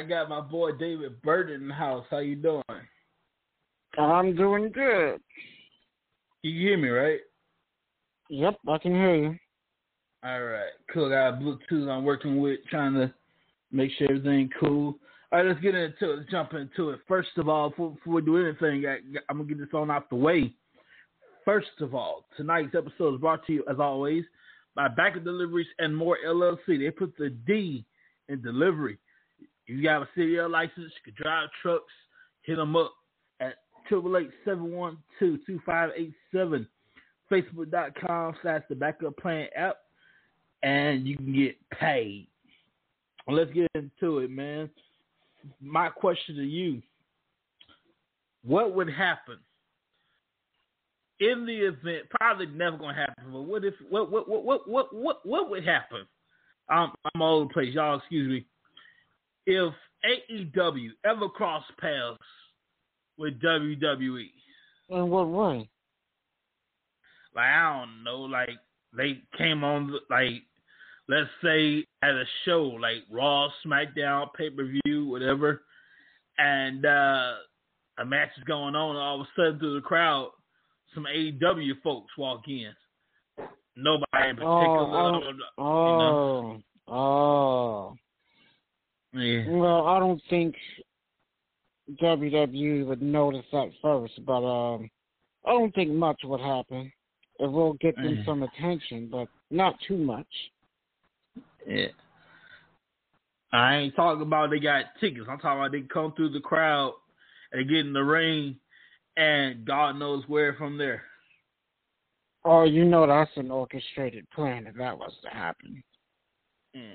I got my boy David Bird in the house. How you doing? I'm doing good. You hear me, right? Yep, I can hear you. All right, cool. I got Bluetooth I'm working with, trying to make sure everything cool. All right, let's get into it. Let's jump into it. First of all, before, before we do anything, I, I'm gonna get this on off the way. First of all, tonight's episode is brought to you, as always, by Backer Deliveries and More LLC. They put the D in delivery. You got a CDL license, you can drive trucks. Hit them up at triple eight seven one two two five eight seven. Facebook.com slash the backup plan app, and you can get paid. Let's get into it, man. My question to you: What would happen in the event? Probably never gonna happen, but what if? What what what what what what, what would happen? I'm I'm all over the place, y'all. Excuse me. If AEW ever crossed paths with WWE, In what way? like I don't know, like they came on like let's say at a show like Raw, SmackDown, pay per view, whatever, and uh a match is going on, all of a sudden through the crowd, some AEW folks walk in. Nobody in particular, Oh, oh, oh. you know. Yeah. Well, I don't think WWE would notice that first, but um, I don't think much would happen. It will get them Mhm. some attention, but not too much. Yeah. I ain't talking about they got tickets. I'm talking about they come through the crowd and they get in the ring and God knows where from there. Oh, you know that's an orchestrated plan if that was to happen. Yeah.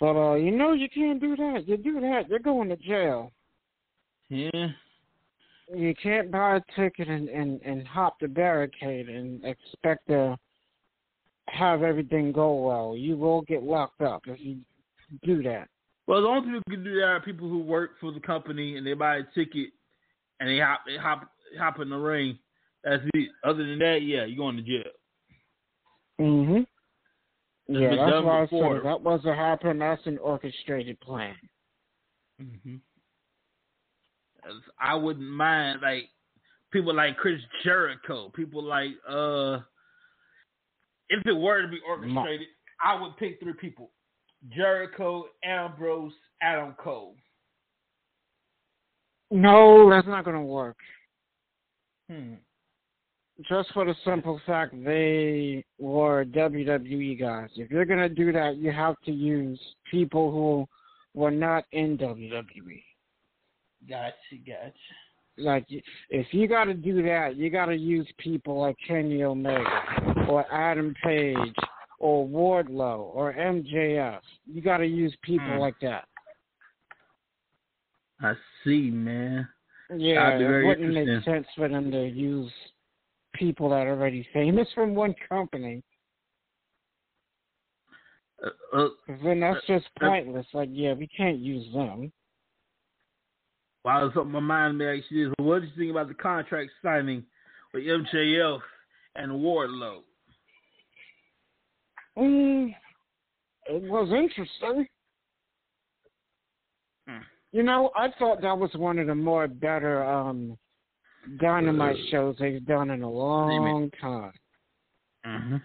But uh, you know you can't do that. You do that, you're going to jail. Yeah. You can't buy a ticket and, and, and hop the barricade and expect to have everything go well. You will get locked up if you do that. Well, the only people who can do that are people who work for the company and they buy a ticket and they hop they hop hop in the ring. That's it. Other than that, yeah, you're going to jail. Mhm. It's Yeah, been that's done why I before. said that wasn't happen. That's an orchestrated plan. Mm-hmm. I wouldn't mind like people like Chris Jericho, people like uh, if it were to be orchestrated, I would pick three people: Jericho, Ambrose, Adam Cole. No, that's not going to work. Hmm. Just for the simple fact they were WWE guys. If you're going to do that, you have to use people who were not in WWE. Gotcha, gotcha. like if you got to do that, you got to use people like Kenny Omega or Adam Page or Wardlow or MJF. You got to use people Hmm. like that. I see, man. Yeah, it wouldn't make sense for them to use people that are already famous from one company. Uh, uh, then that's just uh, pointless. Like, yeah, we can't use them. while something my mind me actually is, what did you think about the contract signing with MJF and Wardlow? Mm, it was interesting. Hmm. You know, I thought that was one of the more better um dynamite Uh, shows they've done in a long time. Mm-hmm.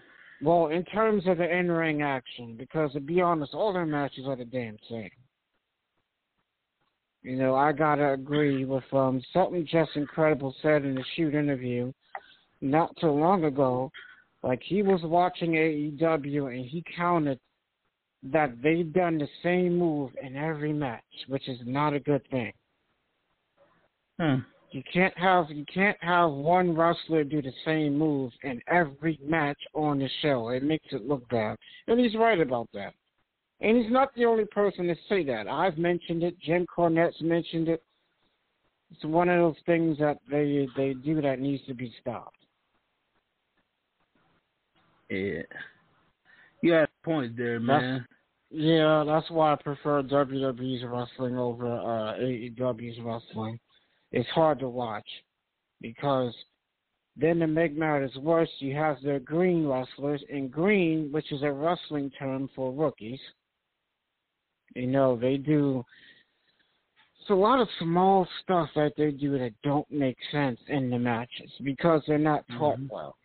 Well, in terms of the in ring action, because to be honest, all their matches are the damn same. You know, I gotta agree with um something Just Incredible said in the shoot interview not too long ago. Like he was watching AEW and he counted that they've done the same move in every match, which is not a good thing. Hmm. You can't have you can't have one wrestler do the same move in every match on the show. It makes it look bad, and he's right about that. And he's not the only person to say that. I've mentioned it. Jim Cornette's mentioned it. It's one of those things that they they do that needs to be stopped. Yeah. You have points there, man. That's, yeah, that's why I prefer WWE's wrestling over uh, AEW's wrestling. It's hard to watch because then to make matters worse, you have the green wrestlers, and green, which is a wrestling term for rookies. You know, they do. It's a lot of small stuff that they do that don't make sense in the matches because they're not taught mm-hmm. well.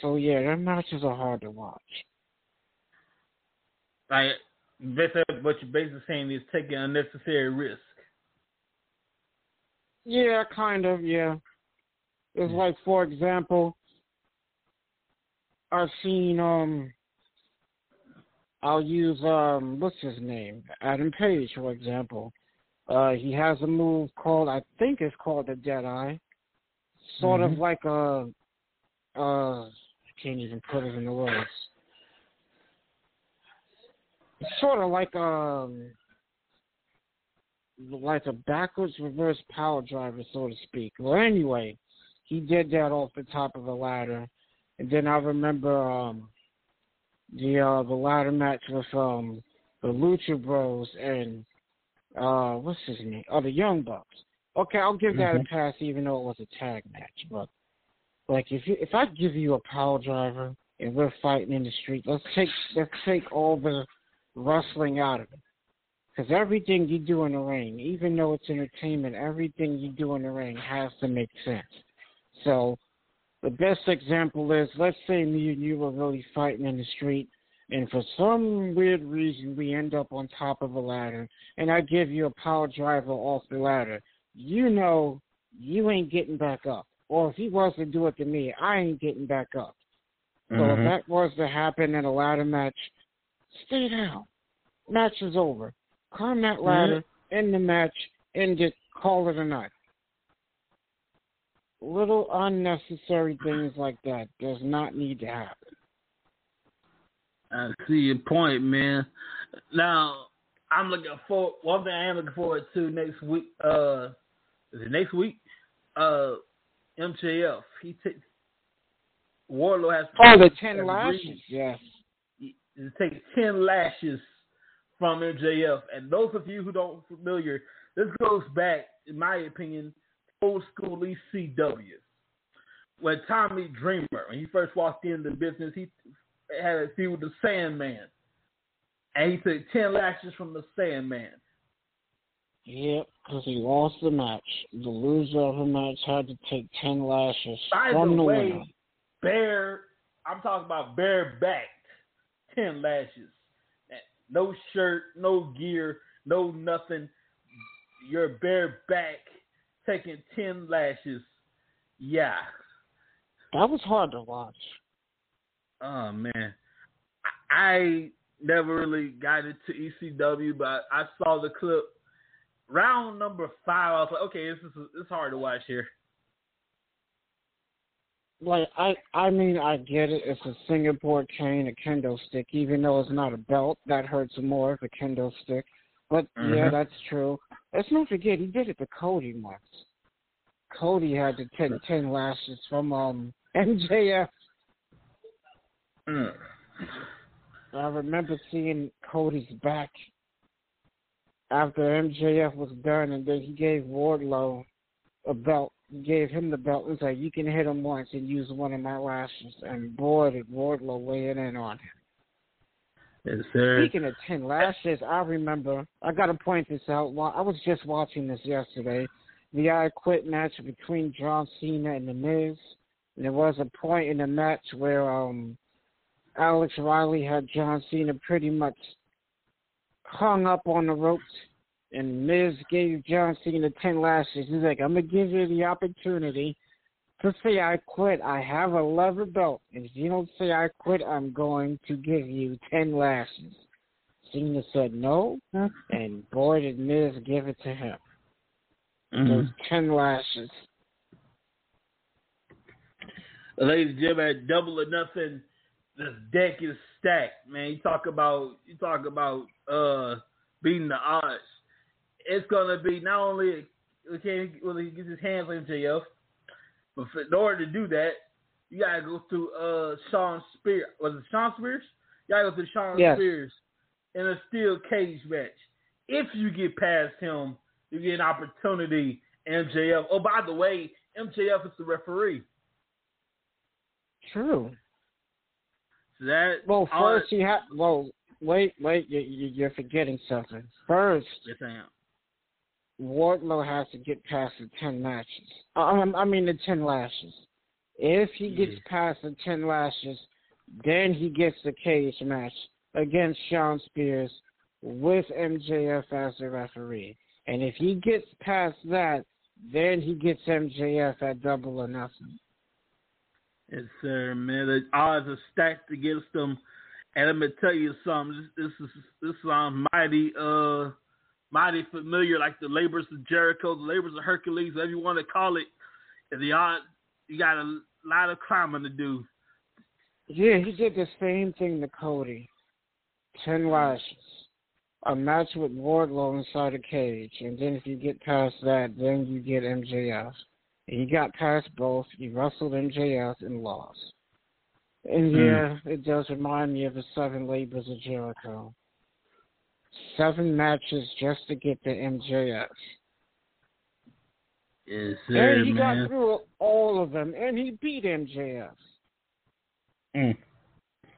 So yeah, their matches are hard to watch. Like basically, what you're basically saying is taking unnecessary risk. Yeah, kind of. Yeah, it's mm. like, for example, I've seen um. I'll use um, what's his name? Adam Page, for example. Uh, he has a move called, I think it's called the Dead Eye. Sort mm-hmm. of like a, uh, can't even put it into words. It's sort of like um like a backwards reverse power driver, so to speak. Well, anyway, he did that off the top of the ladder, and then I remember um the uh the ladder match with um the Lucha Bros and uh what's his name? Oh, the Young Bucks. Okay, I'll give that mm-hmm. a pass, even though it was a tag match. But like if you if I give you a power driver and we're fighting in the street, let's take let's take all the wrestling out of it. Because everything you do in the ring, even though it's entertainment, everything you do in the ring has to make sense. So the best example is let's say me and you were really fighting in the street and for some weird reason we end up on top of a ladder and I give you a power driver off the ladder. You know you ain't getting back up or if he was to do it to me, I ain't getting back up. So mm-hmm. if that was to happen in a ladder match, stay down. Match is over. Climb that mm-hmm. ladder, mm-hmm. end the match, end it, call it a night. Little unnecessary things like that does not need to happen. I see your point, man. Now, I'm looking for one thing I am looking forward to next week. Uh, is it next week? Uh, MJF. He takes Wardlow has oh the ten lashes. Yes, he, takes ten lashes from MJF. And those of you who don't familiar, this goes back, in my opinion, old school ECW. When Tommy Dreamer, when he first walked into the business, he had a feud with the Sandman, and he took ten lashes from the Sandman. Yep, because he lost the match. The loser of the match had to take ten lashes By from the, way, winner. Bare, I'm talking about bare backed ten lashes. No shirt, no gear, no nothing. You're bare back taking ten lashes. Yeah. That was hard to watch. Oh man. I never really got into ECW, but I saw the clip round number five, I was like, okay, this is it's hard to watch here. Like I, I mean, I get it. It's a Singapore cane, a kendo stick. Even though it's not a belt, that hurts more. The kendo stick, but mm-hmm. yeah, that's true. Let's not forget he did it to Cody once. Cody had to take ten lashes from um MJF. Mm. I remember seeing Cody's back after MJF was done, and then he gave Wardlow a belt. Gave him the belt and said, "You can hit him once and use one of my lashes." And boy, did Wardlow weigh in on him. Yes, sir. Speaking of ten lashes, I remember. I got to point this out. While I was just watching this yesterday. The I Quit match between John Cena and The Miz. And there was a point in the match where um Alex Riley had John Cena pretty much hung up on the ropes, and Miz gave John Cena ten lashes. He's like, "I'm gonna give you the opportunity to say I quit. I have a leather belt, if you don't say I quit, I'm going to give you ten lashes." Cena said no, and boy did Miz give it to him. Mm-hmm. Those ten lashes. Ladies and gentlemen, double or nothing this deck is stacked, man. You talk about you talk about uh beating the odds. It's gonna be not only okay will he get his hands on MJF, but for, in order to do that, you gotta go through uh Shawn Spears. Was it Shawn Spears? You gotta go through Shawn yes. Spears in a steel cage match. If you get past him, you get an opportunity. MJF. Oh, by the way, MJF is the referee. True. So that well, first you have. Well, wait, wait. You, you're forgetting something. First, yes, I am. Wardlow has to get past the ten matches. Um, I mean the ten lashes. If he gets Yeah. past the ten lashes, then he gets the cage match against Shawn Spears with MJF as the referee. And if he gets past that, then he gets MJF at double or nothing. Yes, sir, man. The odds are stacked against them. And I'm gonna tell you something. This, this is this sounds mighty uh mighty familiar, like the labors of Jericho, the labors of Hercules, whatever you want to call it. And the odds you got a lot of climbing to do. Yeah, he did the same thing to Cody. Ten lashes. A match with Wardlow inside a cage. And then if you get past that, then you get MJF. And he got past both. He wrestled MJF and lost. And Hmm. yeah, it does remind me of the seven labors of Jericho. Seven matches just to get to MJF. Yes, sir, and he man. got through all of them, and he beat MJF. Mm.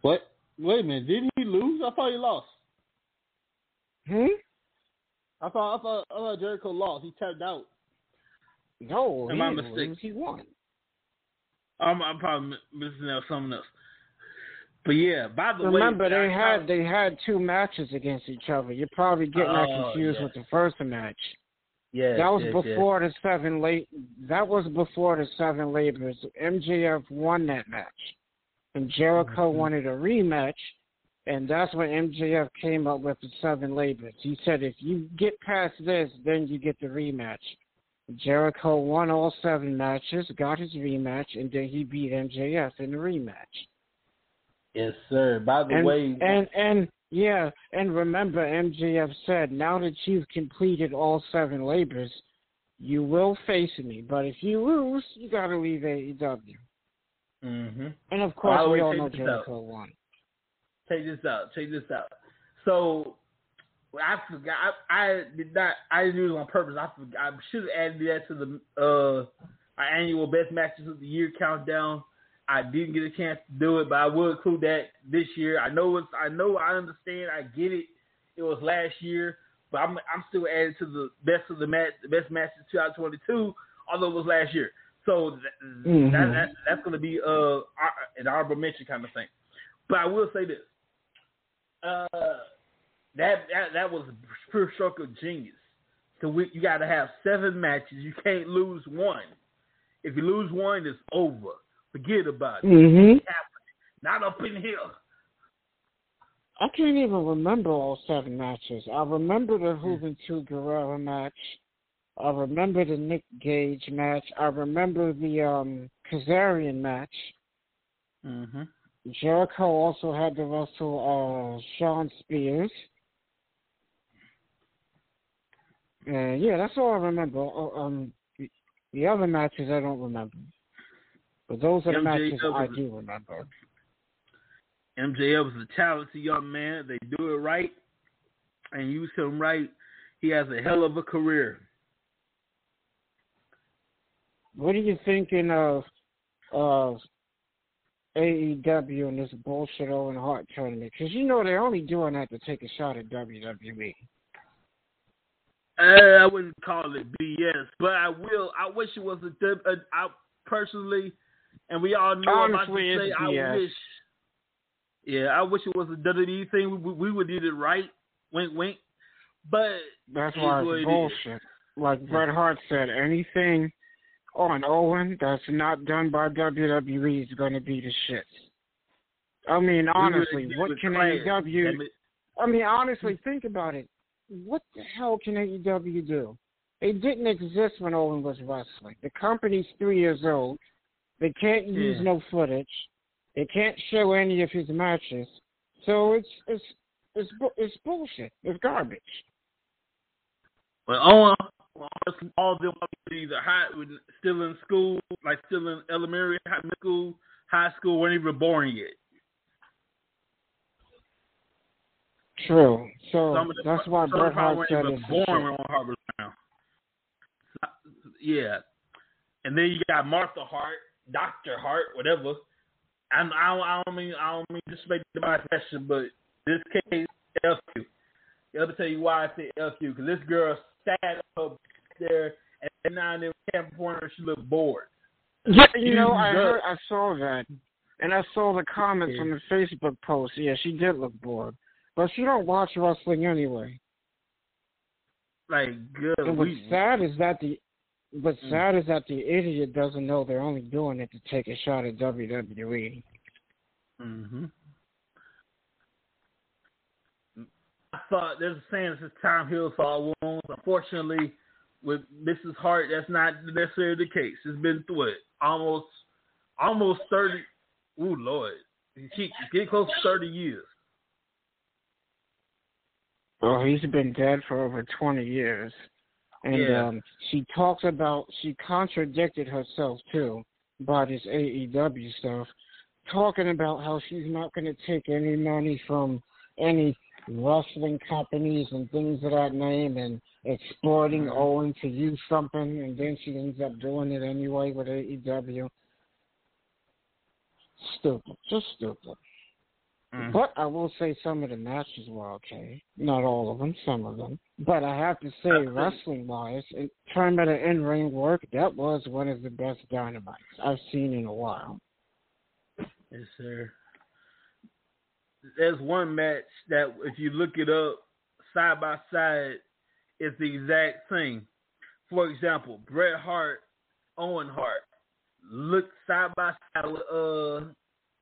What? Wait a minute. Didn't he lose? I thought he lost. Hmm? I thought I thought, I thought Jericho lost. He tapped out. No, Am he I mistaken? He won. I'm, I'm probably missing out something else. But yeah, by the way. Remember, way, they I- had they had two matches against each other. You're probably getting that Oh, confused yeah. with the first match. Yeah, that was yes, yes. before the seven late. That was before the seven labors. MJF won that match, and Jericho Mhm. wanted a rematch, and that's when MJF came up with the seven labors. He said, if you get past this, then you get the rematch. Jericho won all seven matches, got his rematch, and then he beat MJF in the rematch. Yes, sir. By the and, way, and and yeah, and remember, MJF said, now that you've completed all seven labors, you will face me. But if you lose, you got to leave AEW. hmm And of course, way, we all know. Jericho won. check this out. Check this out. So I forgot. I, I did not. I didn't do it on purpose. I forgot. I should have added that to the uh our annual best matches of the year countdown. I didn't get a chance to do it, but I will include that this year. I know it's. I know. I understand. I get it. It was last year, but I'm. I'm still adding to the best of the match. The best matches 2022, although it was last year. So that, Mhm. that, that that's going to be uh an honorable mention kind of thing. But I will say this. Uh, that that that was a pure stroke of genius. So we, you got to have seven matches. You can't lose one. If you lose one, it's over. Forget about it. Mm-hmm. Not up in here. I can't even remember all seven matches. I remember the Juventud Guerrero match. I remember the Nick Gage match. I remember the um Kazarian match. Mm-hmm. Jericho also had to wrestle uh, Shawn Spears. Uh, yeah, that's all I remember. Uh, Um, the- the other matches I don't remember, but those are the matches I was- do remember. MJF is a talented young man. They do it right and use him right. He has a hell of a career. What are you thinking of of AEW and this bullshit Owen Hart tournament? Because you know they're only doing that to take a shot at. WWE. Uh, I wouldn't call it BS, but I will. I wish it was a. a I personally, and we all know I'm about to say. I wish. Yeah, I wish it was a WWE thing. We, we would did it right. Wink, wink. But That's why it's it bullshit. Like Bret Hart said, anything on Owen that's not done by WWE is going to be the shit. I mean, honestly, what can AEW? I mean, honestly, think about it. What the hell can AEW do? It didn't exist when Owen was wrestling. The company's three years old. They can't use Yeah. no footage. They can't show any of his matches, so it's it's it's it's bullshit. It's garbage. Well, Owen, all of them were either high, still in school, like still in elementary, high school, high school, weren't even born yet. True. So that's why Bret Hart said even born Owen Hart was. Yeah, and then you got Martha Hart, Doctor Hart, whatever. And I don't, I don't mean I don't mean make the my question, but this case F you. Let me tell you why I say F you because this girl sat up there and now in then can't. She looked bored. Yeah, you know, I heard, I saw that, and I saw the comments Yeah. on the Facebook post. Yeah, she did look bored, but she don't watch wrestling anyway. Like good. And what's sad is that the what's Mm. sad is that the idiot doesn't know they're only doing it to take a shot at WWE. Mm-hmm. I thought there's a saying that says time heals all wounds. Unfortunately, with Mrs. Hart, that's not necessarily the case. It's been through it almost, almost thirty. Ooh, Lord, she getting close to thirty years. Well, he's been dead for over 20 years. And Yeah. um, she talks about, she contradicted herself too about his AEW stuff, talking about how she's not going to take any money from any wrestling companies and things of that name and exploiting Owen to use something, and then she ends up doing it anyway with AEW. Stupid. Just stupid. Mm. But I will say some of the matches were okay. Not all of them, some of them. But I have to say, wrestling wise, in terms of the in ring work, that was one of the best dynamites I've seen in a while. Yes, sir. There's one match that if you look it up side by side, it's the exact same. For example, Bret Hart, Owen Hart, look side by side with uh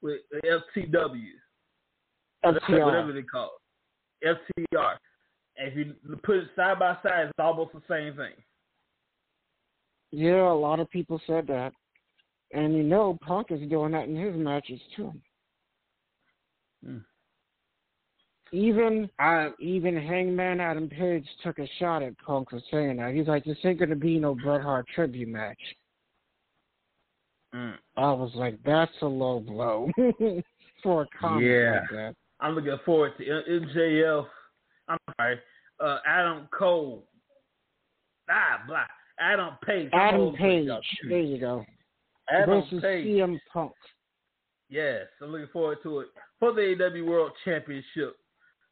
with FTW, whatever they call it, FTR. And if you put it side by side, it's almost the same thing. Yeah, a lot of people said that. And you know, Punk is doing that in his matches too. Hmm. Even uh, even Hangman Adam Page took a shot at Punk for saying that. He's like, "This ain't gonna be no Bret Hart tribute match." Mm. I was like, "That's a low blow for a comment Yeah. like that." I'm looking forward to MJF. I'm sorry, uh, Adam Cole. Ah, blah. Adam Page. Adam Page, there you go. Adam versus Page. CM Punk. Yes, I'm looking forward to it for the AEW World Championship.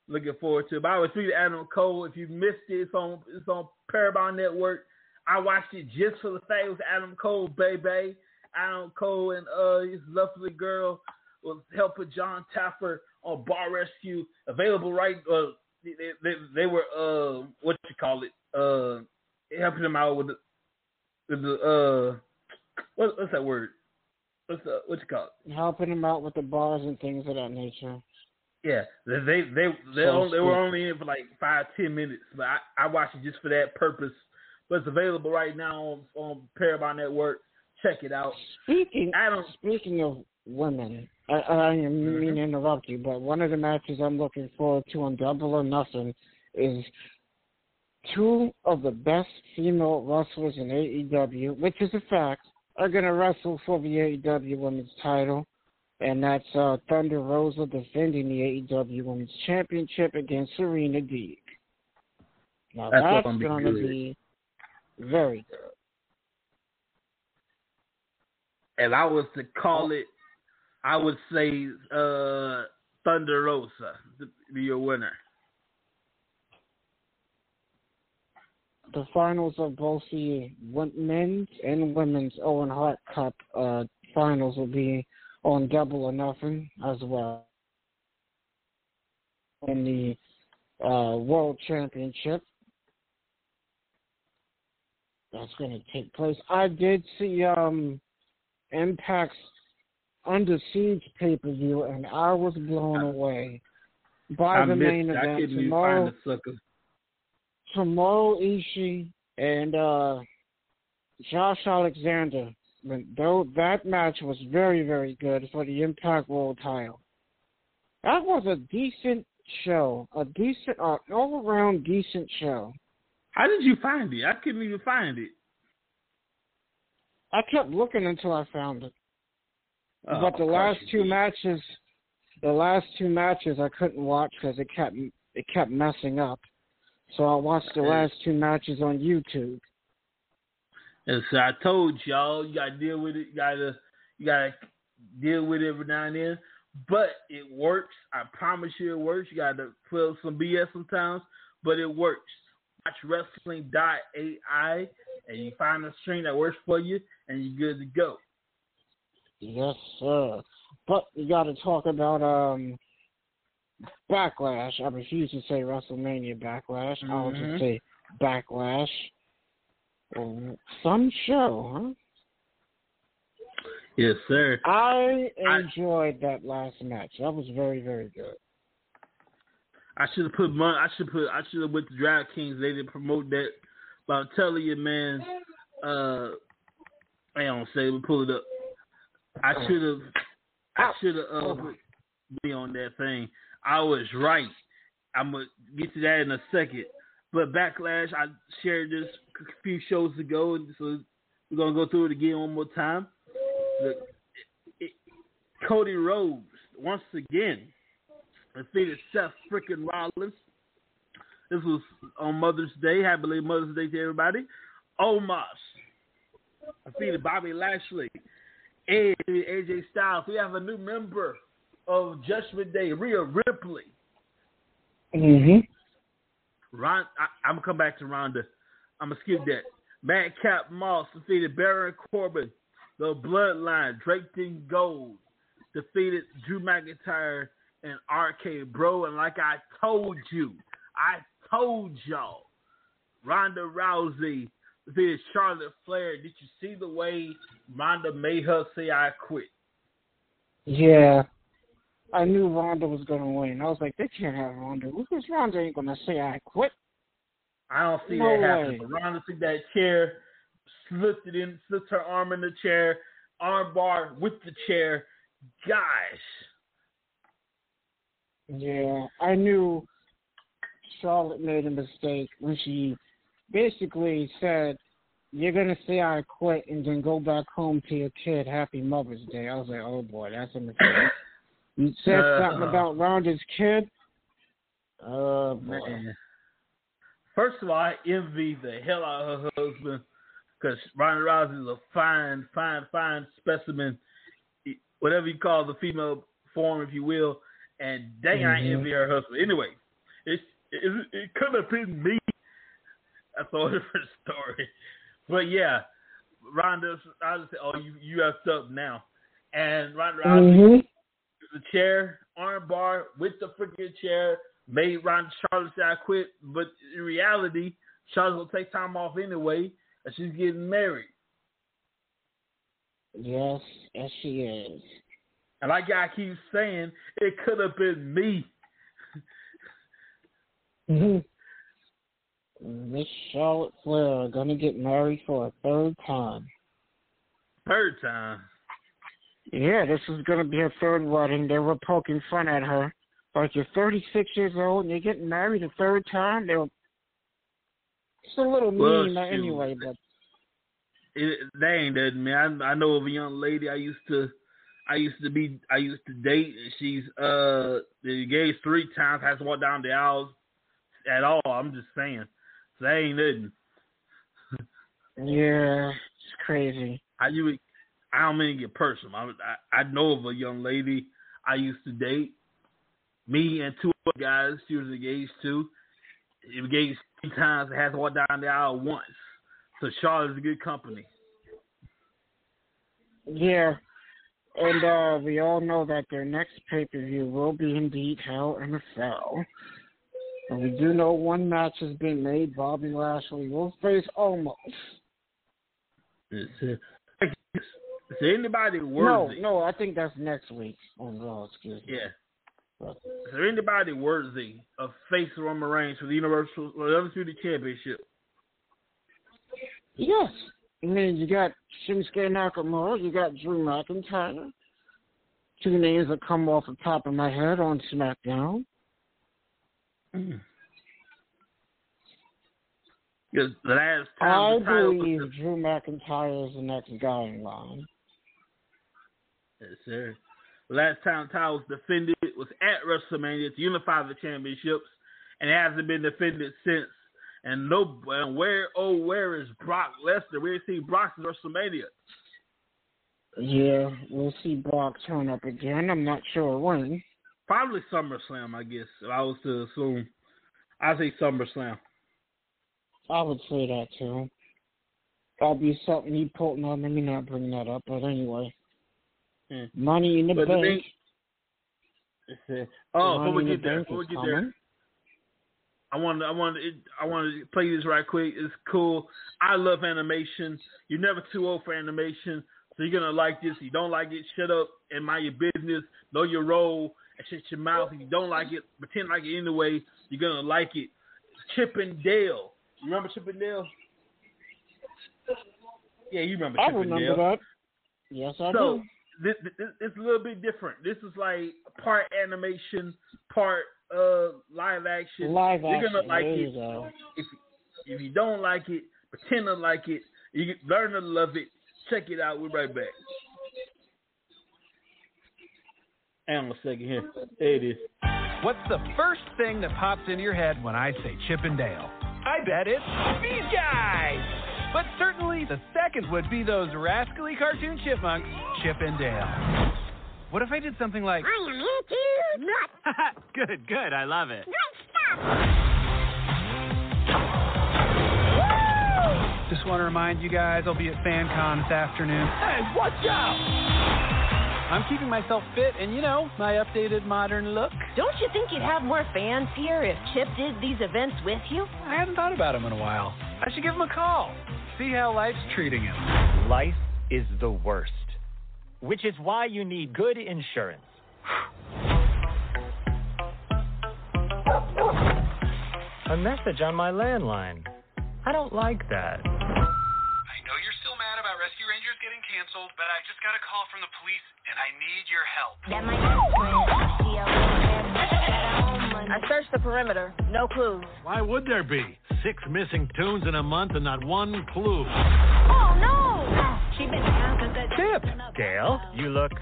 Looking forward to it. But I was reading Adam Cole. If you missed it, it's on it's on Paramount Network. I watched it just for the fact it was Adam Cole, baby. Adam Cole and uh his lovely girl was helping Jon Taffer on Bar Rescue. Available right uh they they, they were uh what you call it uh helping them out with the with the uh what, what's that word what's the, what you call it helping them out with the bars and things of that nature. Yeah, they they they they, So only, they were only in for like five ten minutes, but I, I watched it just for that purpose. But it's available right now on, on Paramount Network. Check it out. Speaking I don't, speaking of women, I, I didn't Mm-hmm. mean to interrupt you, but one of the matches I'm looking forward to on Double or Nothing is two of the best female wrestlers in AEW, which is a fact, are going to wrestle for the AEW Women's title. And that's uh, Thunder Rosa defending the AEW Women's Championship against Serena Deeb. Now That's that's, going to be very good. if I was to call it, I would say uh, Thunder Rosa to be your winner. the finals of both the men's and women's Owen Hart Cup uh, finals will be on Double or Nothing as well. In the uh, World Championship, that's going to take place. I did see um, Impact's Under Siege pay per view, and I was blown away by I the missed main event tomorrow. find the sucker. Tomohiro Ishii and uh, Josh Alexander though that match was very, very good for the Impact World title. That was a decent show, a decent, uh, all around decent show. How did you find it? I couldn't even find it. I kept looking until I found it. Oh, but the last two matches, the last two matches I couldn't watch because it kept it kept messing up. So I watched the last two matches on YouTube. And so I told y'all, you gotta deal with it. You gotta, you gotta deal with it every now and then. But it works. I promise you, it works. You gotta put up some BS sometimes, but it works. Watch wrestling.ai, and you find a stream that works for you, and you're good to go. Yes, sir. But you got to talk about um backlash. I refuse to say WrestleMania backlash. I'll Mhm. just say backlash. Um, Some show, huh? Yes, sir. I I- enjoyed that last match. That was very, very good. I should have put money. I should put. I should have went to DraftKings. They didn't promote that. But I'm telling you, man. Uh, I don't say. We pull it up. I should have. I should have uh, me on that thing. I was right. I'm gonna get to that in a second. But backlash, I shared this a few shows ago, so we're gonna go through it again one more time. The, it, Cody Rhodes once again defeated Seth freaking Rollins. This was on Mother's Day. Happy belated Mother's Day to everybody. Omos defeated Bobby Lashley. And AJ Styles. We have a new member of Judgment Day, Rhea Ripley. Mm-hmm. Ron, I, I'm gonna come back to Ronda. I'm gonna skip that. Madcap Moss defeated Baron Corbin. The Bloodline, draped in gold, defeated Drew McIntyre and RK Bro. And like I told you, I told y'all, Ronda Rousey defeated Charlotte Flair. Did you see the way Ronda made her say I quit? Yeah. I knew Ronda was gonna win. I was like, they can't have Ronda. Because Ronda ain't gonna say I quit. I don't see No that happen. Ronda took that chair, slipped it in, slipped her arm in the chair, arm bar with the chair. Gosh. Yeah, I knew Charlotte made a mistake when she basically said, "You're gonna say I quit and then go back home to your kid. Happy Mother's Day." I was like, "Oh boy, that's a mistake." You said Uh, something about Ronda's kid. Oh. Man. First of all, I envy the hell out of her husband because Ronda Rousey is a fine, fine, fine specimen, whatever you call the female form, if you will. And dang, I Mhm. envy her husband. Anyway, it, it, it could have been me. That's a whole different story. But yeah, Ronda, I just say, oh, you you effed up now. And Ronda Rousey Mhm. the chair, arm bar with the freaking chair, made Ron Charlotte say I quit. But in reality, Charlotte's gonna take time off anyway, and she's getting married. Yes, yes, she is. And like I keep saying, it could have been me. Mhm. Miss Charlotte Flair are gonna get married for a third time. Third time. Yeah, this is going to be her third wedding. They were poking fun at her. Like, you're 36 years old and you're getting married a third time? They were. It's a little Well, mean shoot. anyway, but. It, that ain't that mean I, I know of a young lady I used to, I used to be, I used to date. and She's uh engaged three times. Has to walk down the aisles at all. I'm just saying. That ain't nothing. Yeah, it's crazy. I you I don't mean to get personal. I, I I know of a young lady I used to date. Me and two other guys she was engaged to. Engaged three times and has to walk down the aisle once. So Charlotte's a good company. Yeah. And uh we all know that their next pay per view will be indeed Hell in a Cell. And we do know one match has been made. Bobby Lashley will face almost. Is, anybody worthy? no, no, I think that's next week on Raw, excuse me. Yeah. But- Is there anybody worthy of face Roman Reigns for the Universal or the Undisputed Championship? Yes, I mean, you got Shinsuke Nakamura, you got Drew McIntyre. Two names that come off the top of my head on SmackDown. Mm. Because the last I time the believe Drew McIntyre is the next guy in line. yes, sir. Last time the title was defended was at WrestleMania to unify the championships, and it hasn't been defended since. And no, and where oh where is Brock Lesnar? We see Brock at WrestleMania. Yeah, we'll see Brock turn up again. I'm not sure when. Probably SummerSlam, I guess. If I was to assume, I say SummerSlam. I would say that too. That'd be something you put. No, let me not bring that up. But anyway, Hmm. money in the But the bank. uh, oh, before money we in the get there, before we get there. I want I want I want to play this right quick. It's cool. I love animation. You're never too old for animation, so you're gonna like this. If you don't like it, shut up and mind your business. Know your role and shut your mouth. If you don't like it, pretend like it anyway. You're gonna like it. Chip and Dale. You remember Chip and Dale? Yeah, you remember I Chip and remember Dale. that. Yes, I So do. this, this it's a little bit different. This is like part animation, part uh live action. Live You're action. gonna like there it. go. If if you don't like it, pretend to like it. You learn to love it. Check it out. We're right back. Hang on a second here. There it is. What's the first thing that pops into your head when I say Chip and Dale? I bet it's these guys. But certainly the second would be those rascally cartoon chipmunks, Chip and Dale. What if I did something like, I am into nuts. good, good, I love it. Great stuff. Just want to remind you guys I'll be at FanCon this afternoon. Hey, watch out! I'm keeping myself fit and, you know, my updated modern look. Don't you think you'd have more fans here if Chip did these events with you? I hadn't thought about him in a while. I should give him a call. See how life's treating him. Life is the worst, which is why you need good insurance. A message on my landline. I don't like that. I know you're still mad about Rescue Rangers getting canceled, but I just got a call from the police and I need your help. That my best friend. She a real bad bitch. Got her own money. I searched the perimeter. No clues. Why would there be? Six missing tunes in a month and not one clue. Oh no! She been down 'cause that Tip. Gail, you look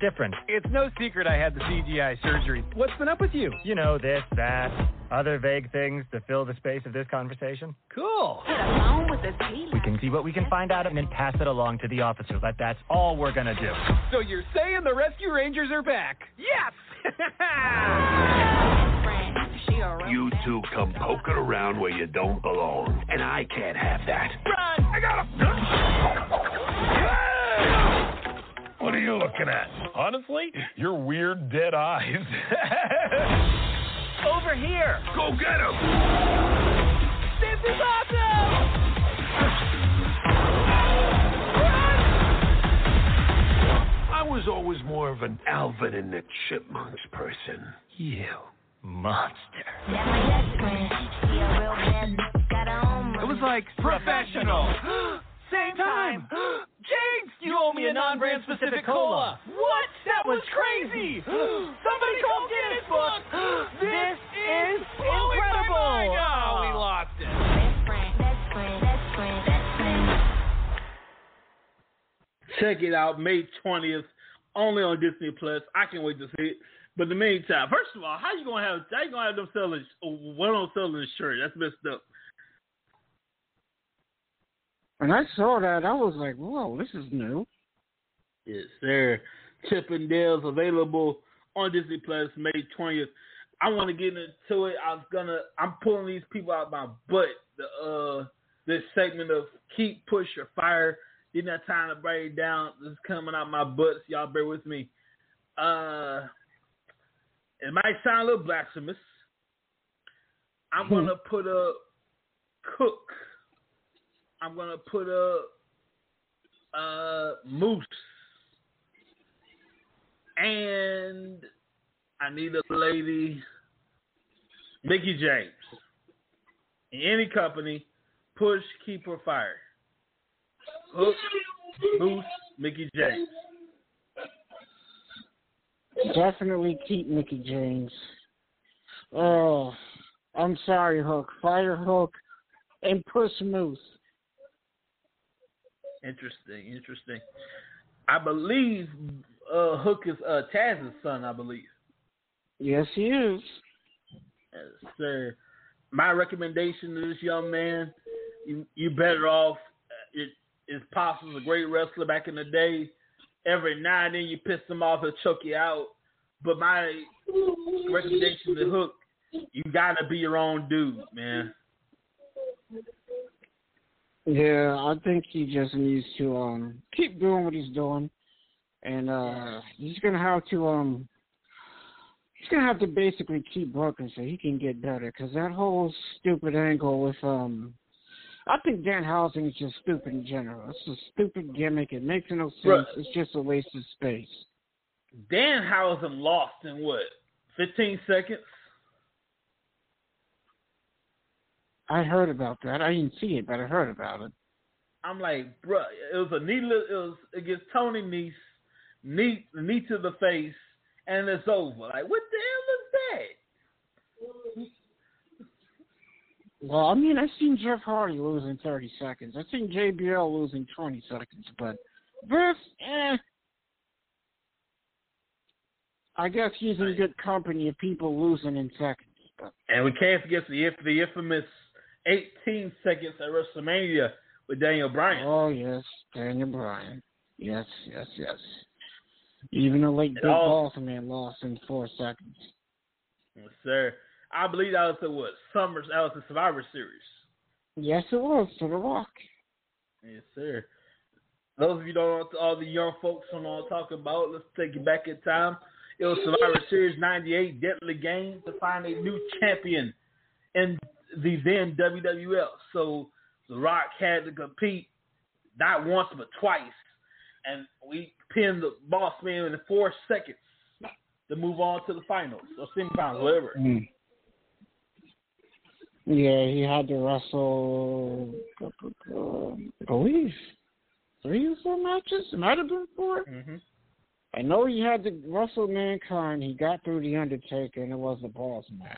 different. It's no secret I had the CGI surgery. What's been up with you? You know, this, that, other vague things to fill the space of this conversation. Cool. Get along with the tea We can see what we can find out and then pass it along to the officer. But that's all we're gonna do. So you're saying the Rescue Rangers are back? Yes! friend. She a real You two come poking around where you don't belong, and I can't have that. Run! I got him! What are you looking at? Honestly, your weird dead eyes. Over here! Go get him! this is awesome! I was always more of an Alvin and the Chipmunks person. You monster. That my best friend. She a real bad bitch. Got her own money. It was like professional. Same time. Jinx, you owe me a non-brand specific cola. What? That was crazy. Somebody call Guinness Book. This is incredible. Oh, we lost it. Best friend. Best friend. Best friend. Best friend. Check it out, May twentieth, only on Disney Plus. I can't wait to see it. But in the meantime, first of all, how you gonna have how you gonna have them selling uh, one on selling a shirt? That's messed up. When I saw that, I was like, "Whoa, this is new." Yes, sir. Chip and Dale's available on Disney Plus May twentieth. I want to get into it. I was gonna. I'm pulling these people out my butt. The uh, this segment of keep push or fire. Didn't have time to break it down. This is coming out my butt. So y'all bear with me. Uh, it might sound a little blasphemous. I'm gonna put a cook. I'm gonna put a uh, moose, and I need a lady, Mickie James. In any company, push, keep, or fire. Hook, Moose, Mickie James. Definitely keep Mickie James. Oh, I'm sorry, Hook. Fire Hook and push Moose. Interesting, interesting. I believe uh, Hook is uh, Taz's son. I believe. Yes, he is. Yes, sir. My recommendation to this young man, you you better off. uh, It is possible a great wrestler back in the day. Every now and then you piss him off, he'll choke you out. But my recommendation to Hook, you gotta be your own dude, man. Yeah, I think he just needs to um keep doing what he's doing, and uh he's gonna have to um he's gonna have to basically keep working so he can get better. Cause that whole stupid angle with um I think Danhausen is just stupid in general. It's a stupid gimmick. It makes no sense. Bruh. It's just a waste of space. Danhausen lost in what? 15 seconds? I heard about that. I didn't see it, but I heard about it. I'm like, bruh, it was a knee, it was against Tony Nese, knee, knee to the face, and it's over. Like, what the hell is that? Well, I mean, I've seen Jeff Hardy lose in 30 seconds. I've seen JBL lose in 20 seconds, but this, eh. I guess he's in good company of people losing in seconds. But And we can't forget the, the infamous 18 seconds at WrestleMania with Daniel Bryan. oh yes, Daniel Bryan. Yes, yes, yes. Even the late Big all- Boss man lost in four seconds. Yes, sir. I believe that was the what? Summers, that was the Survivor Series. Yes, it was for The Rock. Yes, sir. Those of you don't know all the young folks don't know what I'm talking about, let's take you back in time. It was Survivor Series 98 Deadly Game to find a new champion in the then WWF. So The Rock had to compete not once but twice. And we pinned the boss man in four seconds to move on to the finals or semifinals, whatever. Mm. Yeah, he had to wrestle, I believe, three or four matches. It might have been 4 Mm-hmm. I know he had to wrestle Mankind. He got through the Undertaker, and it was the Boss Man.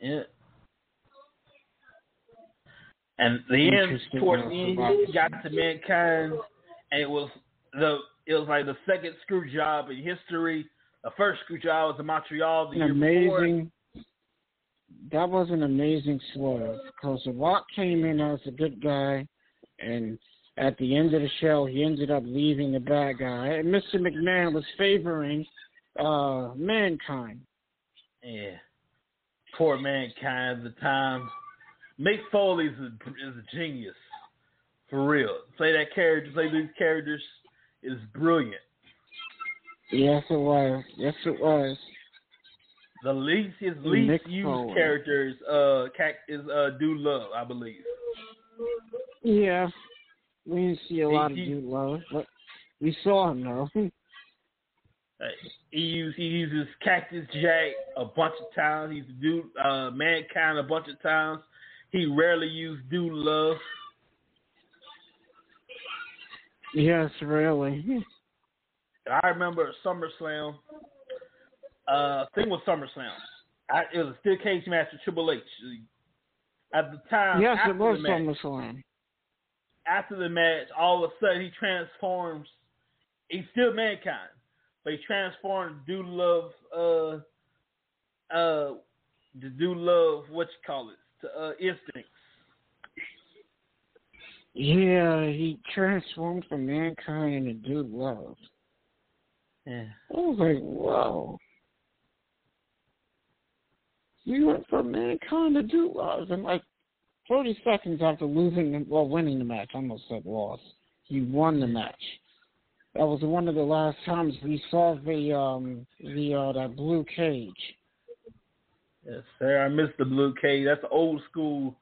Yeah. And the end, Interesting towards the end, he got to mankind, and it was the it was like the second screw job in history. The first screw job was in Montreal the An year before. amazing. That was an amazing swerve because The Rock came in as a good guy, and at the end of the show, he ended up leaving the bad guy. And Mr. McMahon was favoring uh Mankind. Yeah. Poor mankind at the time. Mick Foley is a, is a genius. For real. Play that character, play these characters is brilliant. Yes, it was. Yes, it was. The least his least Mick used Foley. character is uh is uh Dude Love, I believe. Yeah, we didn't see a He- lot of he- Dude Love, but we saw him though. Uh, he used he uses Cactus Jack a bunch of times. He's dude uh mankind a bunch of times. He rarely used Dude Love. yes, really. I remember SummerSlam. Uh, it was SummerSlam. I, it was a steel cage match with Triple H. At the time, yes, it was match, SummerSlam. after the match, all of a sudden he transforms. He's still mankind, but he transforms Dude Love. Uh, uh, to Dude Love. What you call it? To uh, instincts. Yeah, he transformed from mankind into Dude Love. Yeah. I was like, whoa. You went from mankind to Dude Love in like 30 seconds after losing, well, winning the match. I almost said lost. He won the match. That was one of the last times we saw the um the uh that blue cage. Yes, sir. I missed the blue cage. That's old school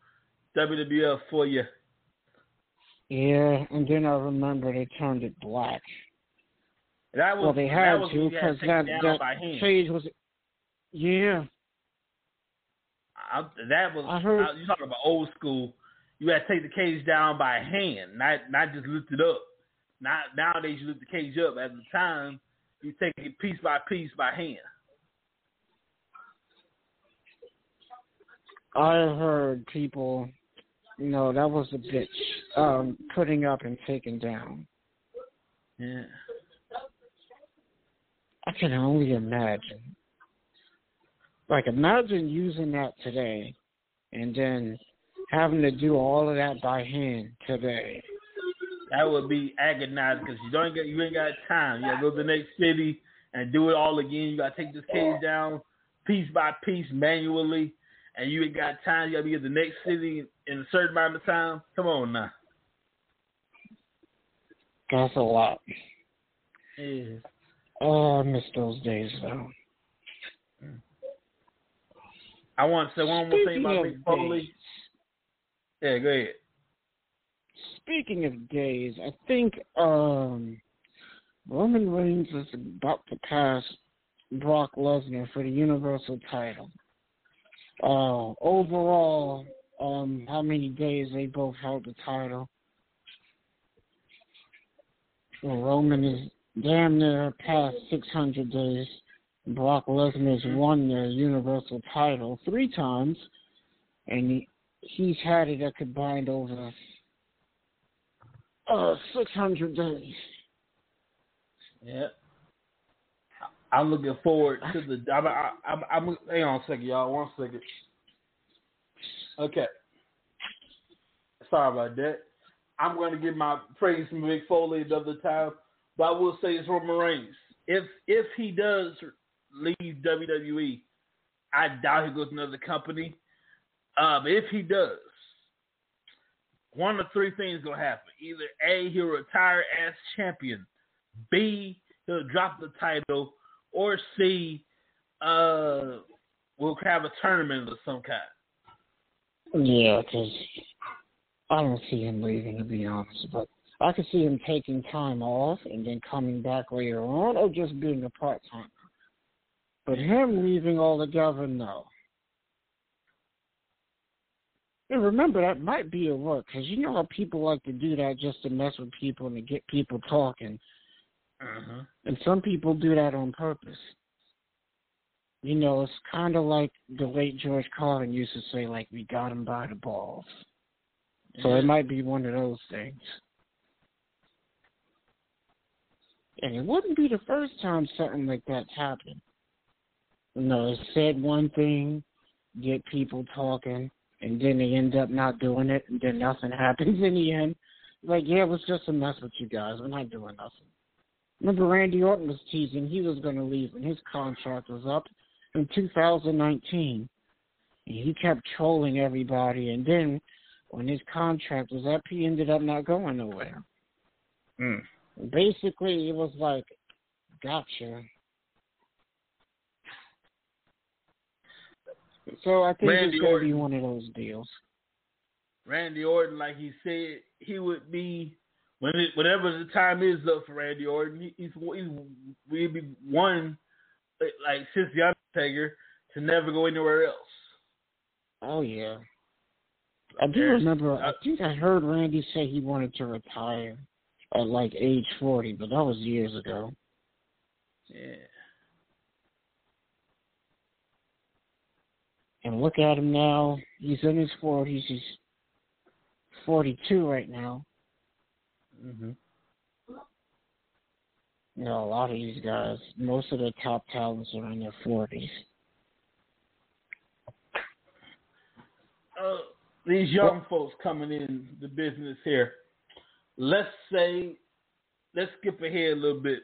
WWF for you. Yeah, and then I remember they turned it black. That was well, they that had to had because that take it down that by cage was. Yeah, I, that was I heard- you talking about old school. you got to take the cage down by hand, not not just lift it up. Not nowadays you lift the cage up. At the time, you take it piece by piece by hand. I heard people, you know, that was a bitch, um, putting up and taking down. Yeah. I can only imagine. Like, imagine using that today and then having to do all of that by hand today. That would be agonizing because you don't get you ain't got time. You gotta go to the next city and do it all again. You gotta take this cage down piece by piece manually, and you ain't got time. You gotta be in the next city in a certain amount of time. Come on now. That's a lot. Yeah. Oh, I miss those days, though. I want to say one more thing about Mick Foley. Yeah, go ahead. speaking of days, I think um, Roman Reigns is about to pass Brock Lesnar for the Universal title. Uh, overall, um, how many days they both held the title? Well, Roman is damn near past 600 days. Brock Lesnar's won the Universal title three times, and he, he's had it a combined over uh, 600 days. Yeah. I'm looking forward to the. I'm, I'm, I'm, hang on a second, y'all. One second. Okay. Sorry about that. I'm going to give my praise to Mick Foley another time, but I will say it's Roman Reigns. If if he does leave WWE, I doubt he goes to another company. But if he does, one of three things gonna happen: either a he'll retire as champion, b he'll drop the title, or c uh we'll have a tournament of some kind. Yeah, because I don't see him leaving, to be honest. But I could see him taking time off and then coming back later on, or just being a part timer. But him leaving altogether, no. And remember, that might be a work, because you know how people like to do that just to mess with people and to get people talking. Uh-huh. And some people do that on purpose. You know, it's kind of like the late George Carlin used to say, like, we got him by the balls. So it might be one of those things. And it wouldn't be the first time something like that's happened. You know, it said one thing, get people talking, and then they end up not doing it, and then nothing happens in the end. Like, yeah, it was just a mess with you guys. We're not doing nothing. Remember, Randy Orton was teasing he was going to leave when his contract was up in 2019. And he kept trolling everybody, and then when his contract was up, he ended up not going nowhere. Mm. Basically, it was like, gotcha. So I think Randy it's going to be one of those deals. Randy Orton, like he said, he would be when it, whenever the time is up for Randy Orton, he, he's he's we'd be one like since the Undertaker to never go anywhere else. Oh yeah. I do remember. I think I heard Randy say he wanted to retire at like age forty, but that was years ago. Yeah. And look at him now. He's in his forties. He's forty-two right now. Mm-hmm. You know, a lot of these guys, most of the top talents are in their forties. Uh, these young folks coming in the business here. Let's say, let's skip ahead a little bit.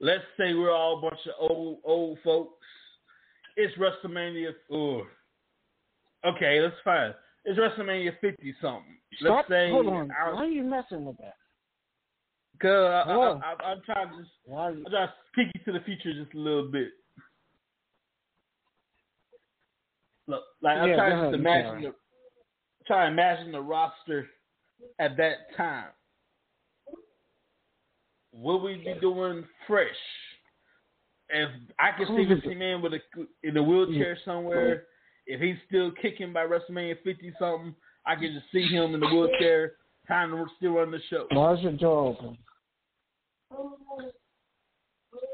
Let's say we're all a bunch of old old folks. It's WrestleMania. Oh, okay, that's fine. It's WrestleMania fifty something. Stop. Let's say Hold on. our- Why are you messing with that? Cause I, I, I, I'm trying to just, Why? I'm trying to peek into the future just a little bit. Look, like I'm Yeah, trying to ahead, imagine the, try to imagine the roster at that time. Will we be doing fresh? If I could see this man with a in a wheelchair somewhere, if he's still kicking by WrestleMania fifty something, I can just see him in the wheelchair, trying to still run the show. Why's your door open?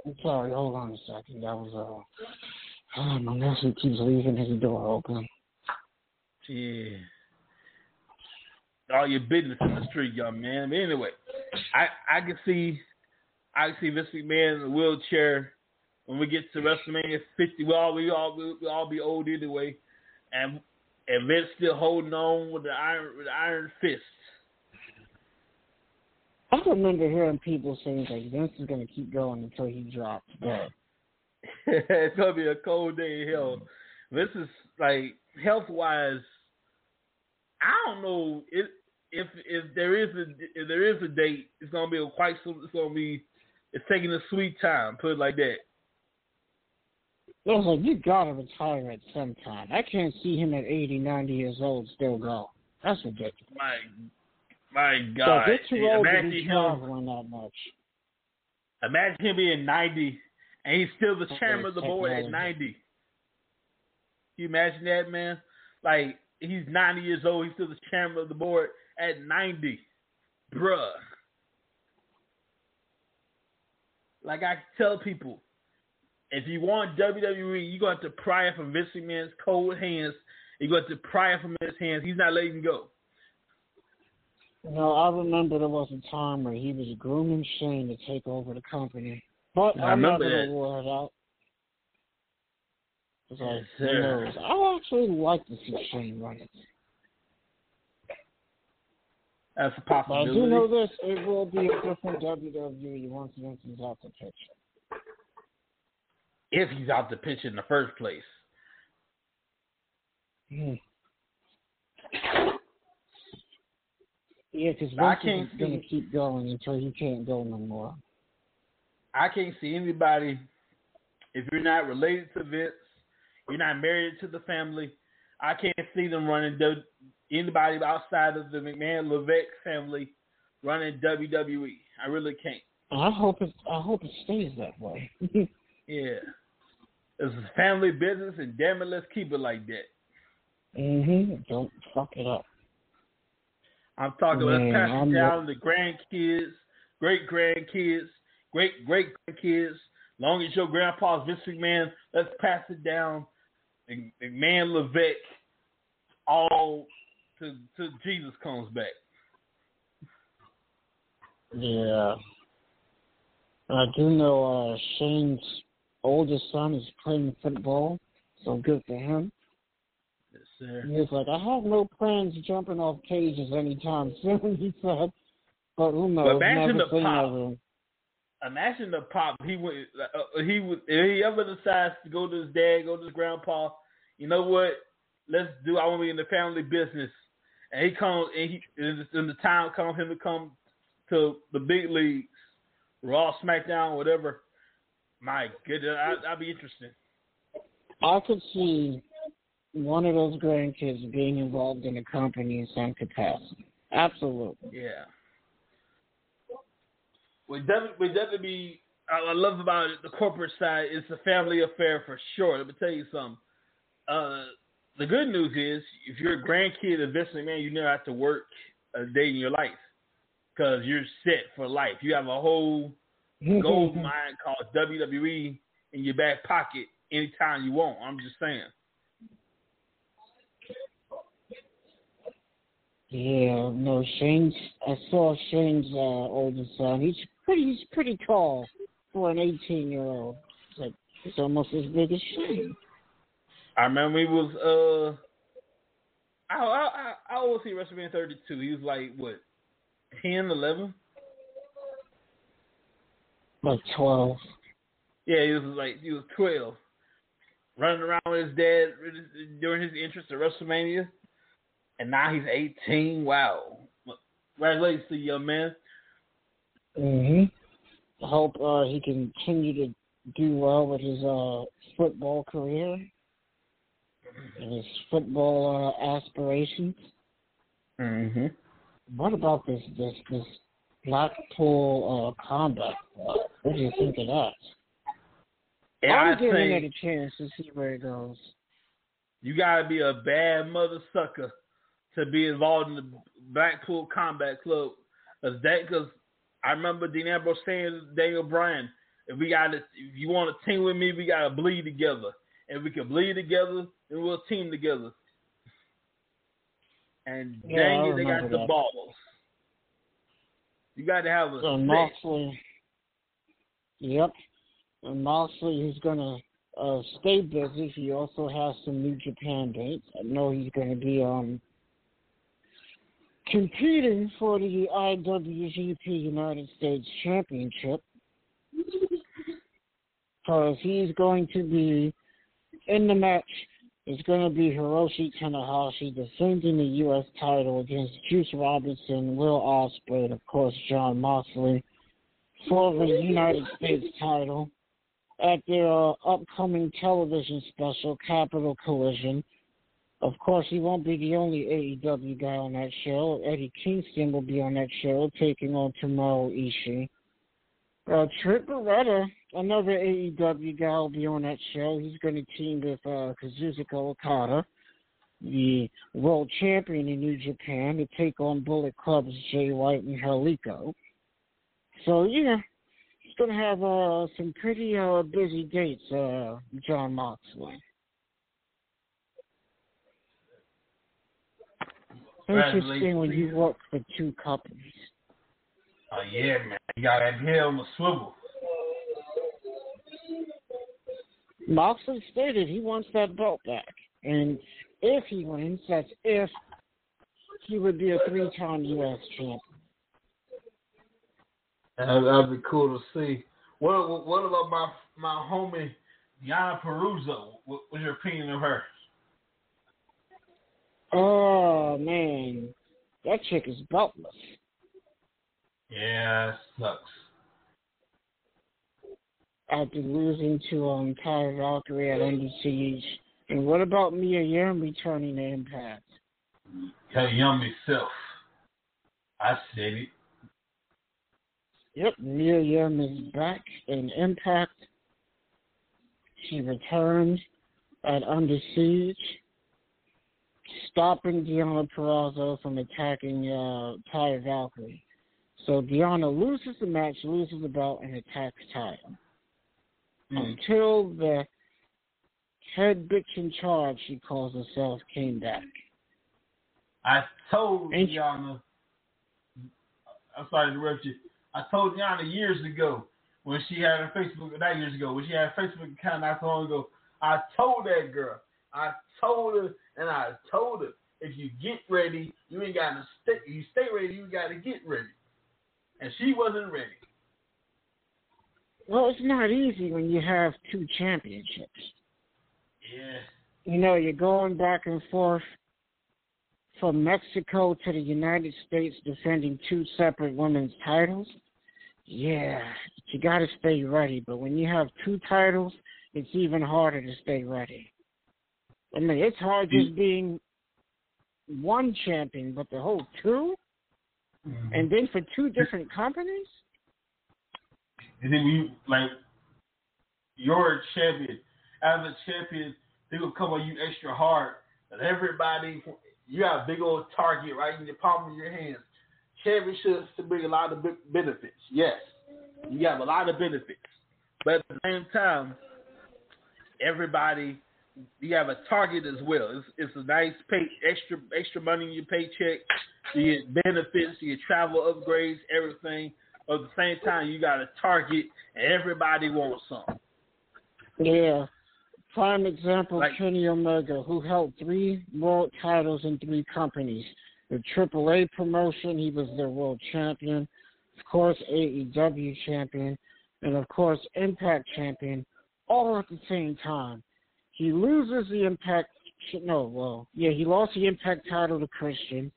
I'm sorry, hold on a second. That was uh oh, my nephew keeps leaving his door open. Yeah. All your business in the street, young man. But anyway, I I can see I can see Vince McMahon in the wheelchair when we get to WrestleMania 50. We all we all we all be old anyway, and and Vince still holding on with the iron with the iron fist. I remember hearing people saying like Vince is gonna keep going until he drops dead. it's gonna be a cold day in hell. This is like health wise. I don't know if if if there is a if there is a date, it's gonna be a quite so- it's gonna be it's taking a sweet time. Put it like that. I was like, you gotta retire at some time. I can't see him at 80, 90 years old still go. That's ridiculous. My my So God! get too old to imagine be him. that much. Imagine him being ninety and he's still the chairman of the board at ninety. Can you imagine that, man? Like he's ninety years old, he's still the chairman of the board at ninety, bruh. Like I tell people, if you want WWE, you're going to have to pry it from Vince McMahon's cold hands. You're going to have to pry it from his hands. He's not letting go. You know, I remember there was a time where he was grooming Shane to take over the company. But I I'm not remember that. rule it out. Like, Yes, sir. knows? I actually like to see Shane run it. That's a But I do know this, it will be a different WWE once Vince is out the picture. If he's out the pitch in the first place. Hmm. Yeah, because I Vince can't is going see- to keep going until he can't go no more. I can't see anybody if you're not related to Vince, you're not married to the family. I can't see them running w- anybody outside of the McMahon Levesque family running WWE. I really can't. I hope it. I hope it stays that way. Yeah, it's a family business, and damn it, let's keep it like that. mhm. Don't fuck it up. I'm talking. Man, let's pass it down to grandkids, great grandkids, great great grandkids. Long as your grandpa's Vince McMahon, let's pass it down. McMahon Levesque, all to to Jesus comes back. Yeah. I do know uh Shane's oldest son is playing football, so good for him. Yes, sir. He was like, I have no plans of jumping off cages anytime soon, he said. But who knows? imagine Never the pop. never. Imagine the pop. He would. Uh, he would. If he ever decides to go to his dad, go to his grandpa. You know what? Let's do. I want to be in the family business. And he comes. And he. And the time comes him to come to the big leagues, Raw, SmackDown, whatever. My goodness, I, I'd be interested. I could see one of those grandkids being involved in a company in some capacity. Absolutely. Yeah. We definitely, we definitely be. I I love about it, the corporate side. It's a family affair for sure. Let me tell you something. Uh, the good news is, if you're a grandkid of Vince McMahon, you never have to work a day in your life because you're set for life. You have a whole gold mine called WWE in your back pocket anytime you want. I'm just saying. Yeah, no, Shane's. I saw Shane's uh, oldest son. He's pretty. He's pretty tall for an 18 year old. It's like he's almost as big as Shane. I remember he was uh I I I, I always see WrestleMania 32. He was like what 10, 11? Like 12. Yeah, he was like he was 12, running around with his dad during his entrance to WrestleMania, and now he's 18. Wow, congratulations to you, young man. Mhm. I hope uh, he can continue to do well with his uh, football career and his football uh, aspirations. Mm-hmm. What about this this this Blackpool uh, combat? club? What do you think of that? And I'm I giving it a chance to see where it goes. you gotta be a bad mother sucker to be involved in the Blackpool Combat Club. Cause that, cause I remember Dean Ambrose saying to Daniel Bryan, if we got to, if you want to team with me, we got to bleed together. And we can bleed together, and we'll team together. And Yeah, dang it, they got remember the that. balls. You got to have a So. Moxley, yep, and Moxley is gonna uh, stay busy. He also has some New Japan dates. I know he's gonna be um competing for the IWGP United States Championship because he's going to be in the match. It's going to be Hiroshi Tanahashi defending the U.S. title against Juice Robinson, Will Ospreay, and of course Jon Moxley for the United States title at their uh, upcoming television special, Capital Collision. Of course, he won't be the only AEW guy on that show. Eddie Kingston will be on that show, taking on Tomohiro Ishii. Uh, Trent Beretta, another AEW guy, will be on that show. He's going to team with uh, Kazuchika Okada, the world champion in New Japan, to take on Bullet Club's Jay White and Hikuleo. So, yeah, he's going to have uh, some pretty uh, busy dates, uh, Jon Moxley. Interesting when you work for two companies. Oh yeah, man. You got that head on the swivel. Moxley stated he wants that belt back. And if he wins, that's if he would be a three time U.S. champion. That'd, that'd be cool to see. What what, about my my homie Yana Peruso? What, what's your opinion of her? Oh, man. That chick is beltless. Yeah, sucks. After losing to um, Taya Valkyrie at Under Siege. And what about Mia Yim returning to Impact? Yummy self. I said it. Yep, Mia Yim is back in Impact. She returned at Under Siege, stopping Deonna Purrazzo from attacking uh, Taya Valkyrie. So Deanna loses the match, loses the belt, and attacks Ty. Hmm. Until the head bitch in charge, she calls herself, came back. I told Ain't Yana. I'm sorry to interrupt you. I told Yana years ago when she had her Facebook, not years ago, when she had a Facebook account not so long ago. I told that girl. I told her, and I told her, if you get ready, you ain't got to stay. You stay ready, you got to get ready. And she wasn't ready. Well, it's not easy when you have two championships. Yeah. you know, you're going back and forth from Mexico to the United States defending two separate women's titles. Yeah, you got to stay ready. But when you have two titles, it's even harder to stay ready. I mean, it's hard just mm. being one champion, but the whole 2 mm-hmm. and then for two different companies. And then you like you're a champion. As a champion, they will come on you extra hard. And everybody you got a big old target right in the palm of your hands. Championships to bring a lot of be- benefits. Yes. You have a lot of benefits. But at the same time, everybody you have a target as well. It's, it's a nice pay extra extra money in your paycheck. You get benefits, you get travel upgrades, everything. At the same time, you got a target, and everybody wants some. Yeah. Prime example, Like- Kenny Omega, who held three world titles in three companies. The AAA promotion, he was their world champion. Of course, AEW champion. And of course, Impact champion, all at the same time. He loses the Impact, no, well, yeah, he lost the Impact title to Christian.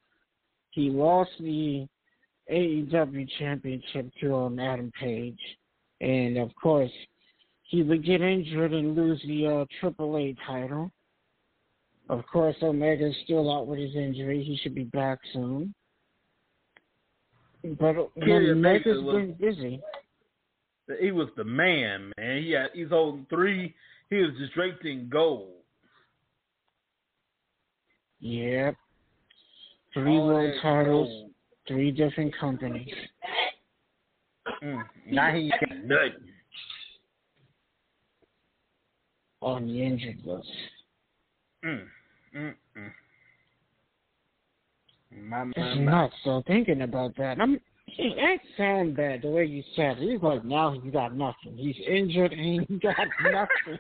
He lost the AEW championship to Adam Page. And of course, he would get injured and lose the uh, AAA title. Of course, Omega's still out with his injury. He should be back soon. But Omega's Omega was- been busy. He was the man, man. He had, he's holding three. He was just draped in gold. Yep. Three All world titles, gold. Three different companies. Mm. Now he got nothing. on the injured list. Mm. Mm. Mm. My, my, It's my. nuts. So thinking about that, I'm. It ain't sound bad the way you said it. He's like now he's got nothing. He's injured and he got nothing.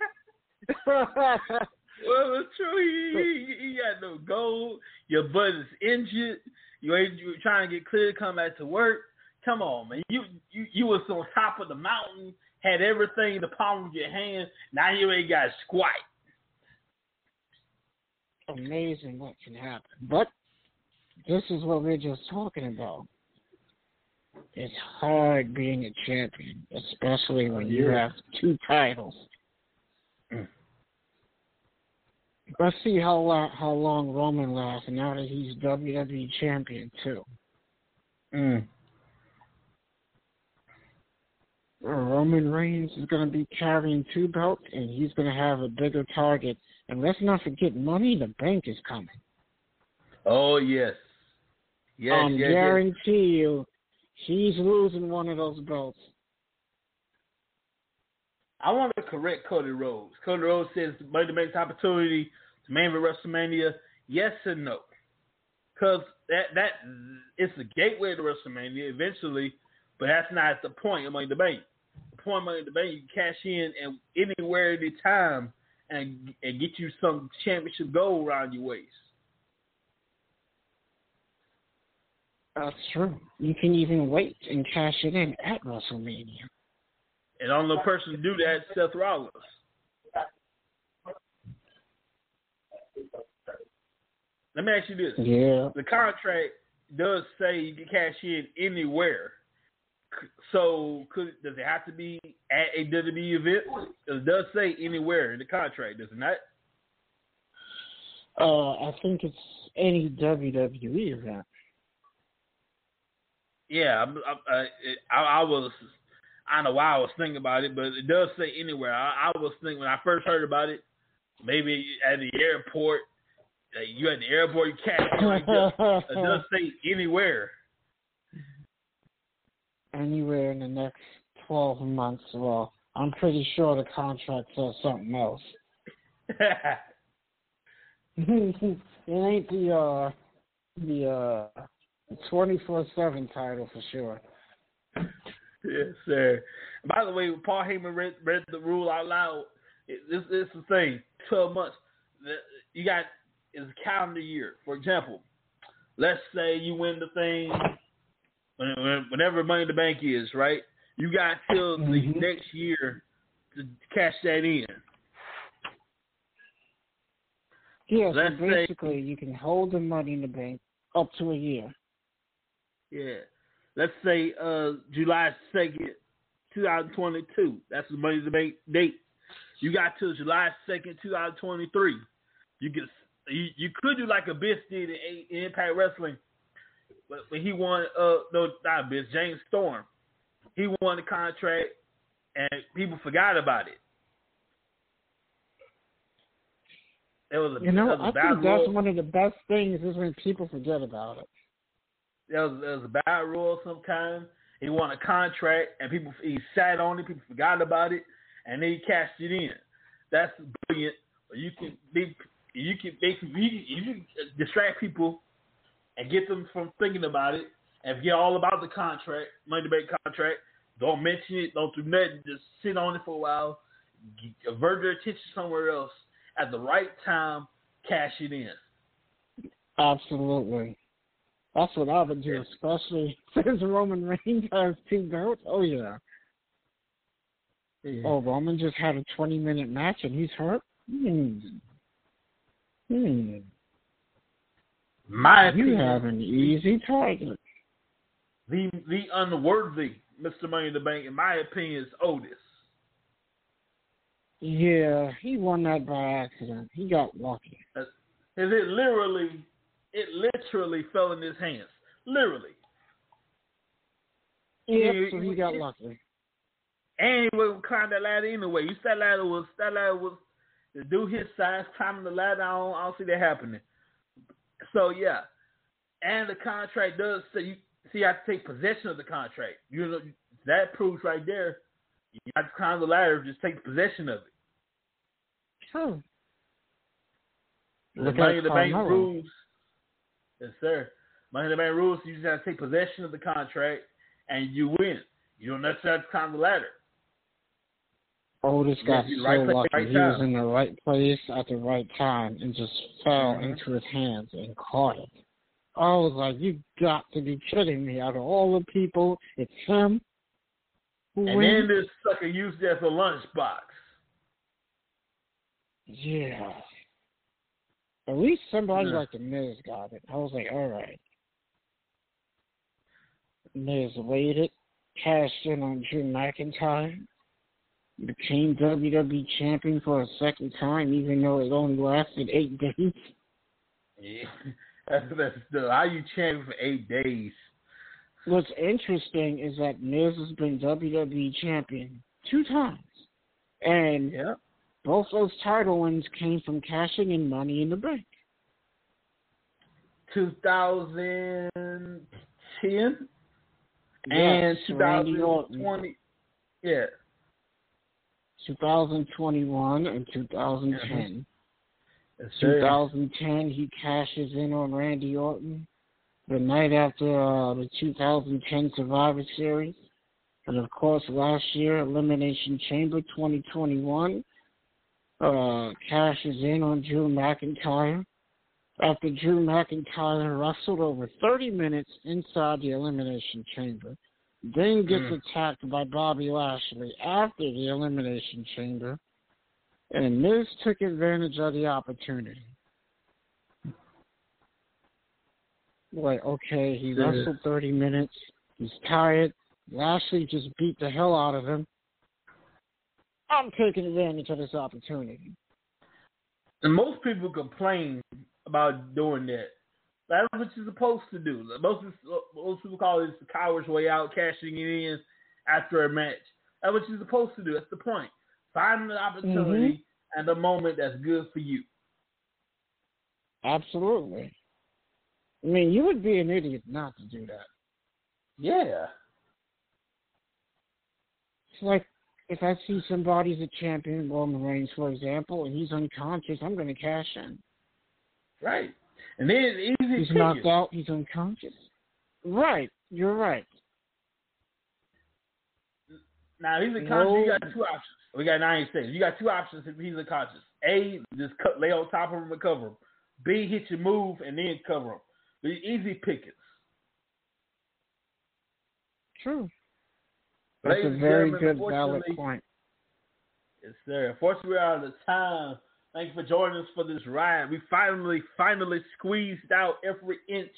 Well, it's true. He, he, he got no gold. Your butt is injured. You ain't you trying to get clear to come back to work. Come on, man. You you you was on top of the mountain, had everything in the palm of your hand. Now you ain't got squat. Amazing what can happen. But this is what we're just talking about. It's hard being a champion, especially when oh, you have two titles. Mm. Let's see how long, how long Roman lasts now that he's WWE champion too. Mm. Roman Reigns is going to be carrying two belts, and he's going to have a bigger target. And let's not forget, Money in the Bank is coming. Oh yes, yes, um, yes, yes. guarantee you, he's losing one of those belts. I want to correct Cody Rhodes. Cody Rhodes says Money Bank's opportunity to main event WrestleMania. Yes and no, because that that it's the gateway to WrestleMania eventually, but that's not the point of Money in the point of Money Bank, you cash in and anywhere, anytime, and and get you some championship gold around your waist. That's true. You can even wait and cash it in at WrestleMania. And the only person to do that is Seth Rollins. Let me ask you this. Yeah. the contract does say you can cash in anywhere. So, could does it have to be at a WWE event? It does say anywhere in the contract, does it not? Uh, I think it's any WWE event. Yeah, I'm, I'm, I, it- I, I was. I don't know why I was thinking about it, but it does say anywhere. I, I was thinking when I first heard about it, maybe at the airport. uh, You at the airport, you in. It does, it does say anywhere. Anywhere in the next 12 months. Well, I'm pretty sure the contract says something else. it ain't the uh the uh twenty four seven title for sure. Yes, sir. By the way, Paul Heyman read, read the rule out loud. It, this, this is the thing. Twelve months. You got is a calendar year. For example, let's say you win the thing when- when- whenever Money in the Bank is, right? You got till Mhm. the next year to cash that in. Yeah, so Let's say- basically you can hold the money in the bank up to a year. Yeah. Let's say uh July second, two thousand twenty two. That's the money make date. You got till July second, two thousand twenty three. You can you, you could do like a Biss did in, Impact Wrestling, but when he won uh no not Biss James Storm, he won the contract and people forgot about it. It was a, You know, it was a I think that's one of the best things is when people forget about it. There was, was a bad rule sometime. He won a contract and people he sat on it, people forgot about it, and then he cashed it in. That's brilliant. You can be you can make you, can distract people and get them from thinking about it and forget all about the contract, money make contract. Don't mention it, don't do nothing, just sit on it for a while, avert their attention somewhere else at the right time, cash it in. Absolutely. That's what I would do, especially since Roman Reigns has two belts. Oh yeah. Oh, Roman just had a twenty minute match and he's hurt? Hmm. Hmm. My You opinion, have an easy target. the the unworthy Mr. Money in the Bank, in my opinion, is Otis. Yeah, he won that by accident. He got lucky. Is it literally? It literally fell in his hands. Literally, Yeah, Yeah, so he got lucky. and he was climb that ladder anyway. You said that ladder was that ladder was the dude his size climbing the ladder. I don't, I don't see that happening. So yeah, and the contract does say you see. I have to take possession of the contract. You know that proves right there. You have to climb the ladder. Just take possession of it. True. The Look money in the bank rules. Yes, sir. Money in the bank rules. You just have to take possession of the contract, and you win. You don't necessarily have to climb the ladder. Oh, this got have to be so right lucky. right he was in the right place at the right time and just fell Mhm. into his hands and caught it. I was like, you got to be kidding me. Out of all the people, it's him who And wins. then this sucker used it as a lunchbox. Yeah. At least somebody Yeah. like the Miz got it. I was like, all right. Miz waited, cashed in on Drew McIntyre, became WWE champion for a second time, even though it only lasted eight days. Yeah. That's, that's the, how you champion for eight days. What's interesting is that Miz has been WWE champion two times, and Yeah. Both those title wins came from cashing in Money in the Bank. 2010 Yes, and Randy 2020. Yeah. 2021 and 2010. Yes, 2010, he cashes in on Randy Orton the night after uh, the 2010 Survivor Series. And of course, last year, Elimination Chamber 2021, uh, cashes in on Drew McIntyre. After Drew McIntyre wrestled over 30 minutes inside the Elimination Chamber, then gets Mm. attacked by Bobby Lashley after the Elimination Chamber, and Miz took advantage of the opportunity. Like, okay, he wrestled 30 minutes. He's tired. Lashley just beat the hell out of him. I'm taking advantage of this opportunity. And most people complain about doing that. That's what you're supposed to do. Most most people call it the coward's way out, cashing it in after a match. That's what you're supposed to do. That's the point. Find the opportunity mm-hmm. and the moment that's good for you. Absolutely. I mean, you would be an idiot not to do that. Yeah. It's like if I see somebody's a champion, Roman Reigns, for example, and he's unconscious, I'm going to cash in. Right. And then it's easy He's knocked out. He's unconscious. Right. You're right. Now he's unconscious. No. You got two options. We got nine seconds. You got two options if he's unconscious. A, just cut, lay on top of him and cover him. B, hit your move and then cover him. The easy pickings. True. That's Ladies a very good, valid point. Yes, sir. Unfortunately, we're out of time. Thank you for joining us for this ride. We finally, finally squeezed out every inch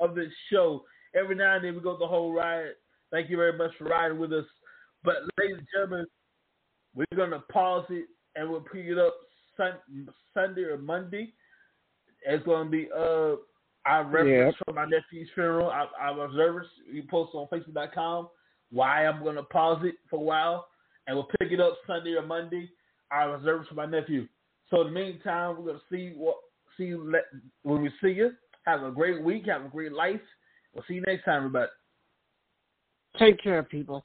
of this show. Every now and then we go the whole ride. Thank you very much for riding with us. But, ladies and gentlemen, we're going to pause it and we'll pick it up sun- Sunday or Monday. It's going to be uh, our reference Yep. from my nephew's funeral, our, our observers. We post on Facebook.com why I'm going to pause it for a while and we'll pick it up Sunday or Monday. I reserve it for my nephew. So in the meantime, we're gonna see what see you let, when we see you. Have a great week. Have a great life. We'll see you next time, everybody. Take care, people.